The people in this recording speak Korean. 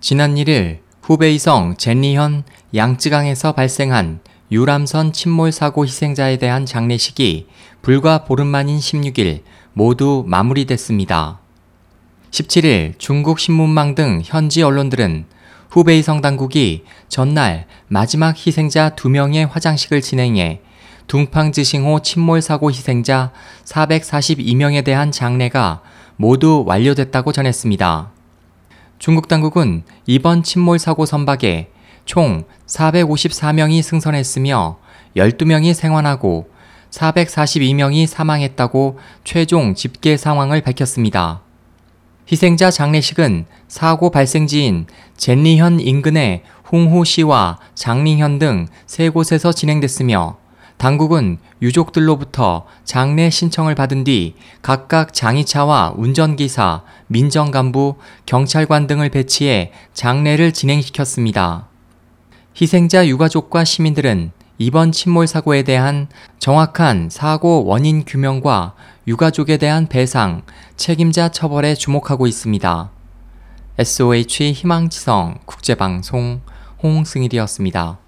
지난 1일 후베이성 젠리현 양쯔강에서 발생한 유람선 침몰 사고 희생자에 대한 장례식이 불과 보름 만인 16일 모두 마무리됐습니다. 17일 중국 신문망 등 현지 언론들은 후베이성 당국이 전날 마지막 희생자 2명의 화장식을 진행해 둥팡지싱호 침몰 사고 희생자 442명에 대한 장례가 모두 완료됐다고 전했습니다. 중국 당국은 이번 침몰 사고 선박에 총 454명이 승선했으며 12명이 생환하고 442명이 사망했다고 최종 집계 상황을 밝혔습니다. 희생자 장례식은 사고 발생지인 젠리현 인근의 홍호시와 장리현 등 세 곳에서 진행됐으며 당국은 유족들로부터 장례 신청을 받은 뒤 각각 장의차와 운전기사, 민정간부, 경찰관 등을 배치해 장례를 진행시켰습니다. 희생자 유가족과 시민들은 이번 침몰 사고에 대한 정확한 사고 원인 규명과 유가족에 대한 배상, 책임자 처벌에 주목하고 있습니다. SOH 희망지성 국제방송 홍승일이었습니다.